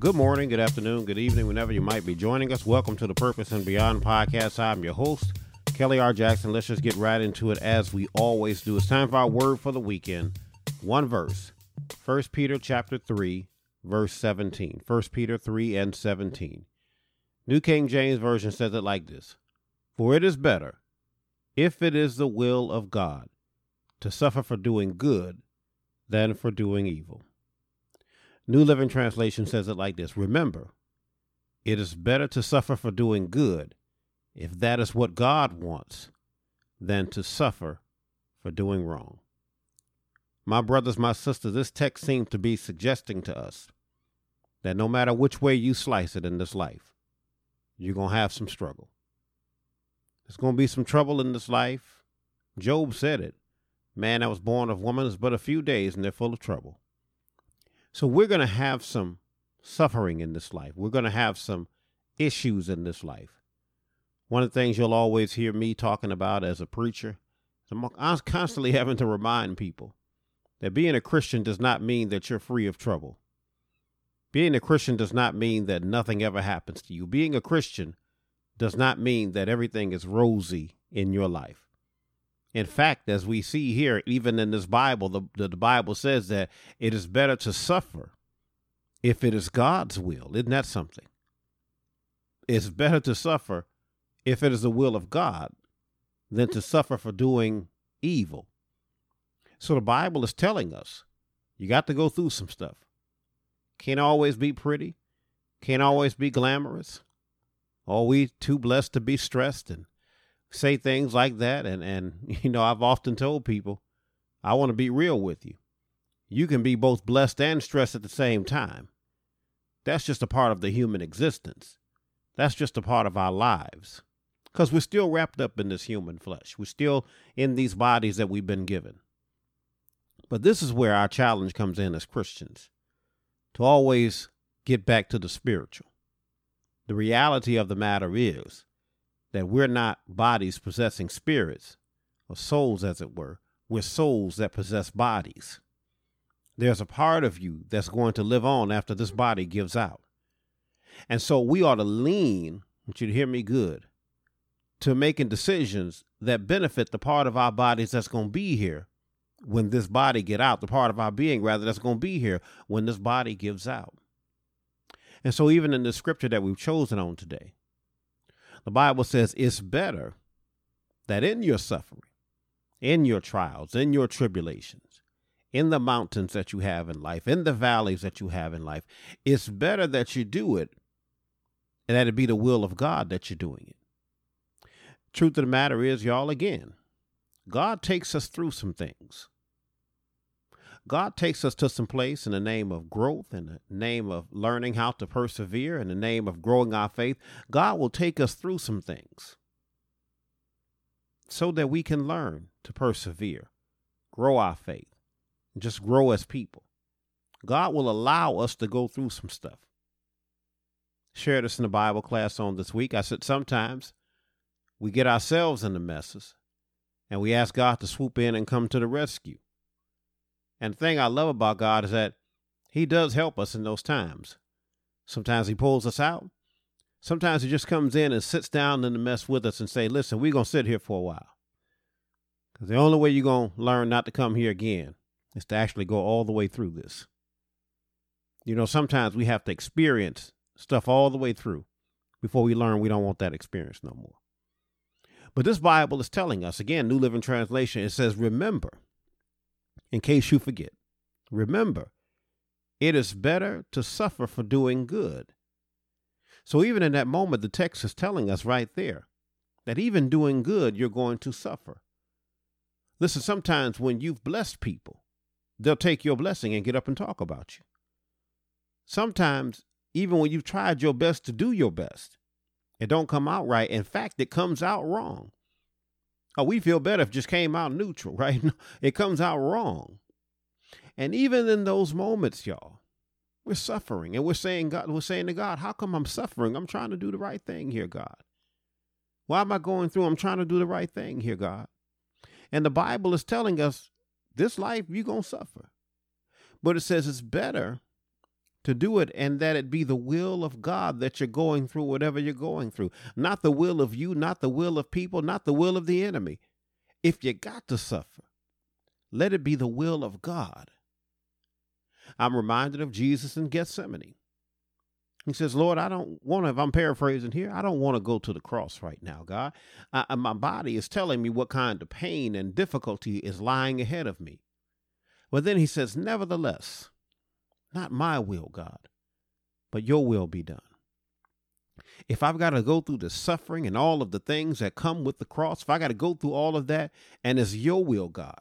Good morning, good afternoon, good evening, whenever you might be joining us. Welcome to the Purpose and Beyond podcast. I'm your host, Kelly R. Jackson. Let's just get right into it as we always do. It's time for our word for the weekend. One verse. 1 Peter chapter 3, verse 17. 1 Peter 3 and 17. New King James Version says it like this For it is better, if it is the will of God, to suffer for doing good than for doing evil. New Living Translation says it like this Remember, it is better to suffer for doing good, if that is what God wants, than to suffer for doing wrong. My brothers, my sisters, this text seems to be suggesting to us that no matter which way you slice it in this life, you're going to have some struggle. There's going to be some trouble in this life. Job said it. Man that was born of woman is but a few days and they're full of trouble. So we're going to have some suffering in this life. We're going to have some issues in this life. One of the things you'll always hear me talking about as a preacher, I'm constantly having to remind people that being a Christian does not mean that you're free of trouble. Being a Christian does not mean that nothing ever happens to you. Being a Christian does not mean that everything is rosy in your life. In fact, as we see here, even in this Bible, the, the, the, Bible says that it is better to suffer if it is God's will. Isn't that something? It's better to suffer if it is the will of God than to suffer for doing evil. So the Bible is telling us you got to go through some stuff. Can't always be pretty, can't always be glamorous. Are we too blessed to be stressed and say things like that. And, and, you know, I've often told people, I want to be real with you. You can be both blessed and stressed at the same time. That's just a part of the human existence. That's just a part of our lives. Because we're still wrapped up in this human flesh. We're still in these bodies that we've been given. But this is where our challenge comes in as Christians to always get back to the spiritual. The reality of the matter is that we're not bodies possessing spirits, or souls, as it were. We're souls that possess bodies. There's a part of you that's going to live on after this body gives out. And so we ought to lean, want you to hear me good, to making decisions that benefit the part of our bodies that's going to be here when this body get out, the part of our being rather that's going to be here when this body gives out. And so even in the scripture that we've chosen on today, the Bible says it's better that in your suffering, in your trials, in your tribulations, in the mountains that you have in life, in the valleys that you have in life, it's better that you do it and that it be the will of God that you're doing it. Truth of the matter is, y'all, again, God takes us through some things. God takes us to some place in the name of growth, in the name of learning how to persevere, in the name of growing our faith. God will take us through some things so that we can learn to persevere, grow our faith, just grow as people. God will allow us to go through some stuff. Shared this in the Bible class on this week. I said sometimes we get ourselves in the messes and we ask God to swoop in and come to the rescue. And the thing I love about God is that He does help us in those times. Sometimes He pulls us out. Sometimes He just comes in and sits down in the mess with us and say, "Listen, we're gonna sit here for a while." Because the only way you're gonna learn not to come here again is to actually go all the way through this. You know, sometimes we have to experience stuff all the way through before we learn we don't want that experience no more. But this Bible is telling us, again, New Living Translation, it says, remember in case you forget. Remember, it is better to suffer for doing good. So, even in that moment, the text is telling us right there that even doing good, you're going to suffer. Listen, sometimes when you've blessed people, they'll take your blessing and get up and talk about you. Sometimes, even when you've tried your best to do your best, it don't come out right. In fact, it comes out wrong. Oh, we feel better if it just came out neutral, right? It comes out wrong. And even in those moments, y'all, we're suffering and we're saying God, we're saying to God, how come I'm suffering? I'm trying to do the right thing here, God. Why am I going through? I'm trying to do the right thing here, God. And the Bible is telling us this life, you're going to suffer. But it says it's better to do it and that it be the will of God that you're going through whatever you're going through. Not the will of you, not the will of people, not the will of the enemy. If you got to suffer, let it be the will of God. I'm reminded of Jesus in Gethsemane. He says, Lord, I don't want to, if I'm paraphrasing here, I don't want to go to the cross right now, God. I, my body is telling me what kind of pain and difficulty is lying ahead of me. But then he says, Nevertheless, not my will, God, but your will be done. If I've got to go through the suffering and all of the things that come with the cross, if I got to go through all of that and it's your will, God,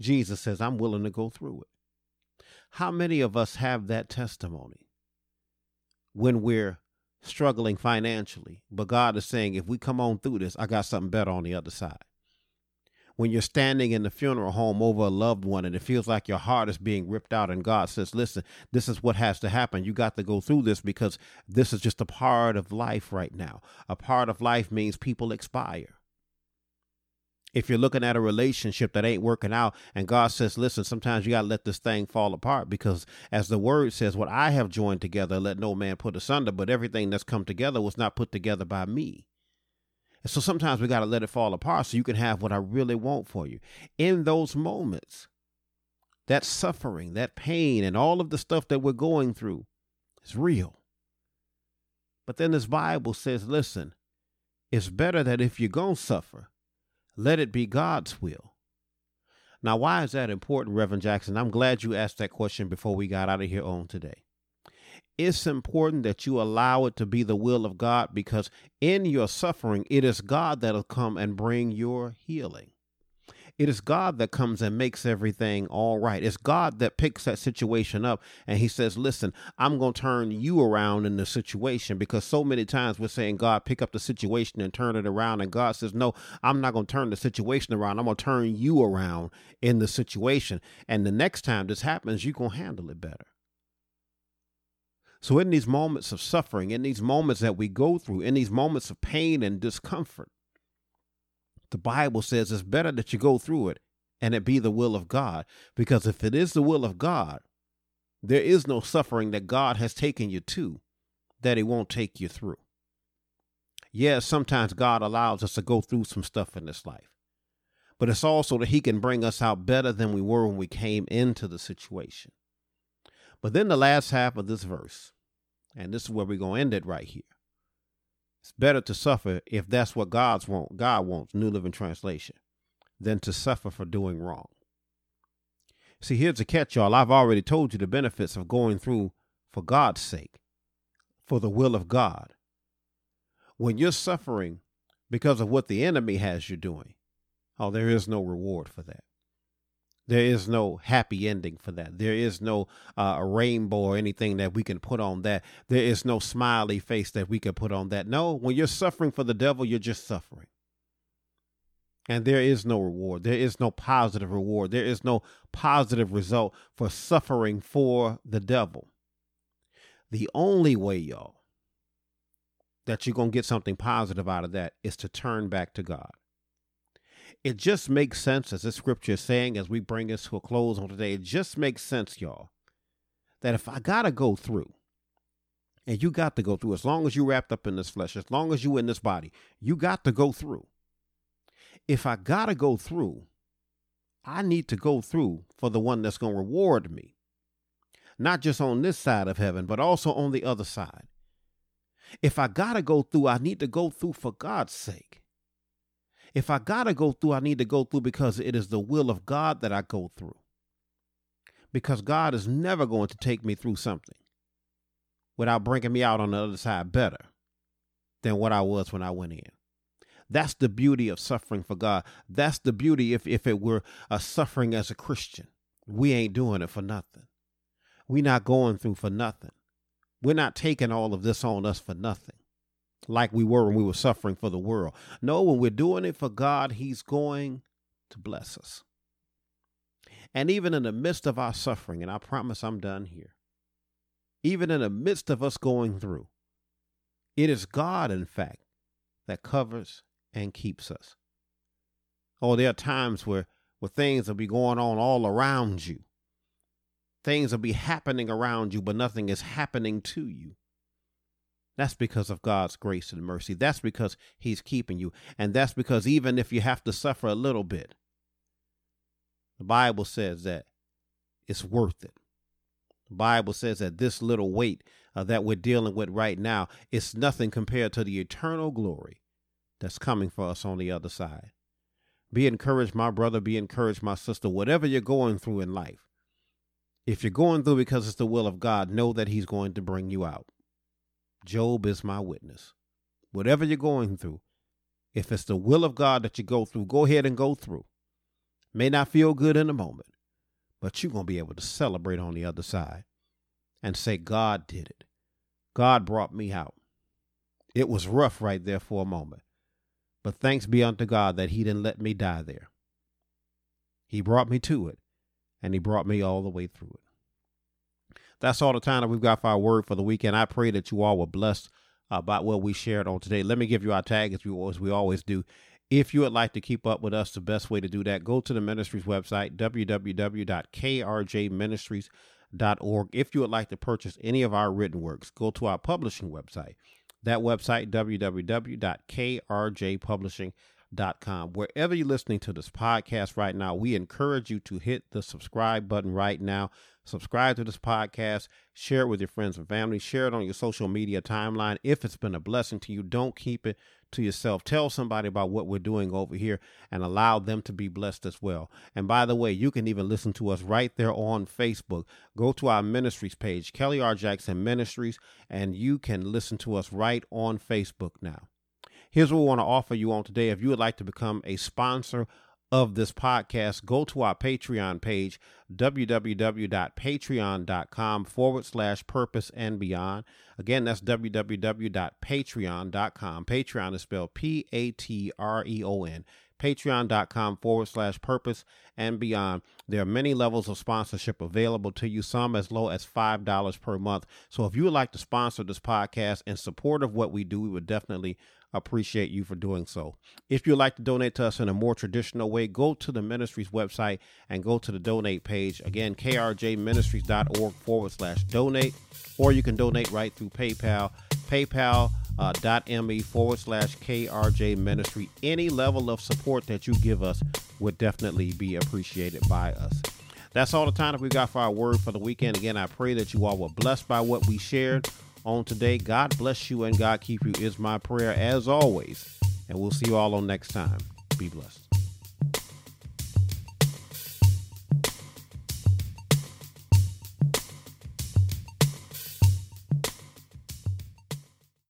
Jesus says, I'm willing to go through it. How many of us have that testimony when we're struggling financially, but God is saying, if we come on through this, I got something better on the other side? When you're standing in the funeral home over a loved one and it feels like your heart is being ripped out and God says, listen, this is what has to happen. You got to go through this because this is just a part of life right now. A part of life means people expire. If you're looking at a relationship that ain't working out and God says, listen, sometimes you got to let this thing fall apart because as the word says, what I have joined together, let no man put asunder, but everything that's come together was not put together by me. So sometimes we got to let it fall apart so you can have what I really want for you. In those moments, that suffering, that pain, and all of the stuff that we're going through is real. But then this Bible says, listen, it's better that if you're going to suffer, let it be God's will. Now, why is that important, Reverend Jackson? I'm glad you asked that question before we got out of here on today it's important that you allow it to be the will of God because in your suffering, it is God that'll come and bring your healing. It is God that comes and makes everything all right. It's God that picks that situation up and He says, Listen, I'm going to turn you around in the situation because so many times we're saying, God, pick up the situation and turn it around. And God says, No, I'm not going to turn the situation around. I'm going to turn you around in the situation. And the next time this happens, you're going to handle it better. So, in these moments of suffering, in these moments that we go through, in these moments of pain and discomfort, the Bible says it's better that you go through it and it be the will of God. Because if it is the will of God, there is no suffering that God has taken you to that He won't take you through. Yes, sometimes God allows us to go through some stuff in this life, but it's also that He can bring us out better than we were when we came into the situation. But then the last half of this verse, and this is where we're going to end it right here. It's better to suffer if that's what God's want, God wants, New Living Translation, than to suffer for doing wrong. See, here's the catch, y'all. I've already told you the benefits of going through for God's sake, for the will of God. When you're suffering because of what the enemy has you doing, oh, there is no reward for that. There is no happy ending for that. There is no uh, rainbow or anything that we can put on that. There is no smiley face that we can put on that. No, when you're suffering for the devil, you're just suffering. And there is no reward. There is no positive reward. There is no positive result for suffering for the devil. The only way, y'all, that you're going to get something positive out of that is to turn back to God it just makes sense, as the scripture is saying, as we bring this to a close on today, it just makes sense, y'all, that if I got to go through, and you got to go through, as long as you're wrapped up in this flesh, as long as you're in this body, you got to go through. If I got to go through, I need to go through for the one that's going to reward me, not just on this side of heaven, but also on the other side. If I got to go through, I need to go through for God's sake. If I got to go through, I need to go through because it is the will of God that I go through. Because God is never going to take me through something without bringing me out on the other side better than what I was when I went in. That's the beauty of suffering for God. That's the beauty if, if it were a suffering as a Christian. We ain't doing it for nothing. we not going through for nothing. We're not taking all of this on us for nothing like we were when we were suffering for the world. No, when we're doing it for God, He's going to bless us. And even in the midst of our suffering, and I promise I'm done here, even in the midst of us going through, it is God, in fact, that covers and keeps us. Oh, there are times where, where things will be going on all around you. things will be happening around you, but nothing is happening to you. That's because of God's grace and mercy. That's because He's keeping you. And that's because even if you have to suffer a little bit, the Bible says that it's worth it. The Bible says that this little weight uh, that we're dealing with right now is nothing compared to the eternal glory that's coming for us on the other side. Be encouraged, my brother. Be encouraged, my sister. Whatever you're going through in life, if you're going through because it's the will of God, know that He's going to bring you out. Job is my witness. Whatever you're going through, if it's the will of God that you go through, go ahead and go through. May not feel good in the moment, but you're going to be able to celebrate on the other side and say, God did it. God brought me out. It was rough right there for a moment, but thanks be unto God that He didn't let me die there. He brought me to it, and He brought me all the way through it. That's all the time that we've got for our word for the weekend. I pray that you all were blessed uh, about what we shared on today. Let me give you our tag as we, as we always do. If you would like to keep up with us, the best way to do that, go to the ministry's website, www.krjministries.org. If you would like to purchase any of our written works, go to our publishing website. That website, www.krjpublishing.com. Wherever you're listening to this podcast right now, we encourage you to hit the subscribe button right now. Subscribe to this podcast, share it with your friends and family, share it on your social media timeline. If it's been a blessing to you, don't keep it to yourself. Tell somebody about what we're doing over here and allow them to be blessed as well. And by the way, you can even listen to us right there on Facebook. Go to our ministries page, Kelly R. Jackson Ministries, and you can listen to us right on Facebook now. Here's what we want to offer you on today. If you would like to become a sponsor of this podcast, go to our Patreon page, www.patreon.com forward slash purpose and beyond. Again, that's www.patreon.com. Patreon is spelled P A T R E O N. Patreon.com forward slash purpose and beyond. There are many levels of sponsorship available to you, some as low as $5 per month. So if you would like to sponsor this podcast in support of what we do, we would definitely appreciate you for doing so. If you'd like to donate to us in a more traditional way, go to the ministry's website and go to the donate page. Again, krjministries.org forward slash donate, or you can donate right through PayPal, paypal.me uh, forward slash krj ministry. Any level of support that you give us would definitely be appreciated by us. That's all the time that we got for our word for the weekend. Again, I pray that you all were blessed by what we shared on today. God bless you and God keep you is my prayer as always. And we'll see you all on next time. Be blessed.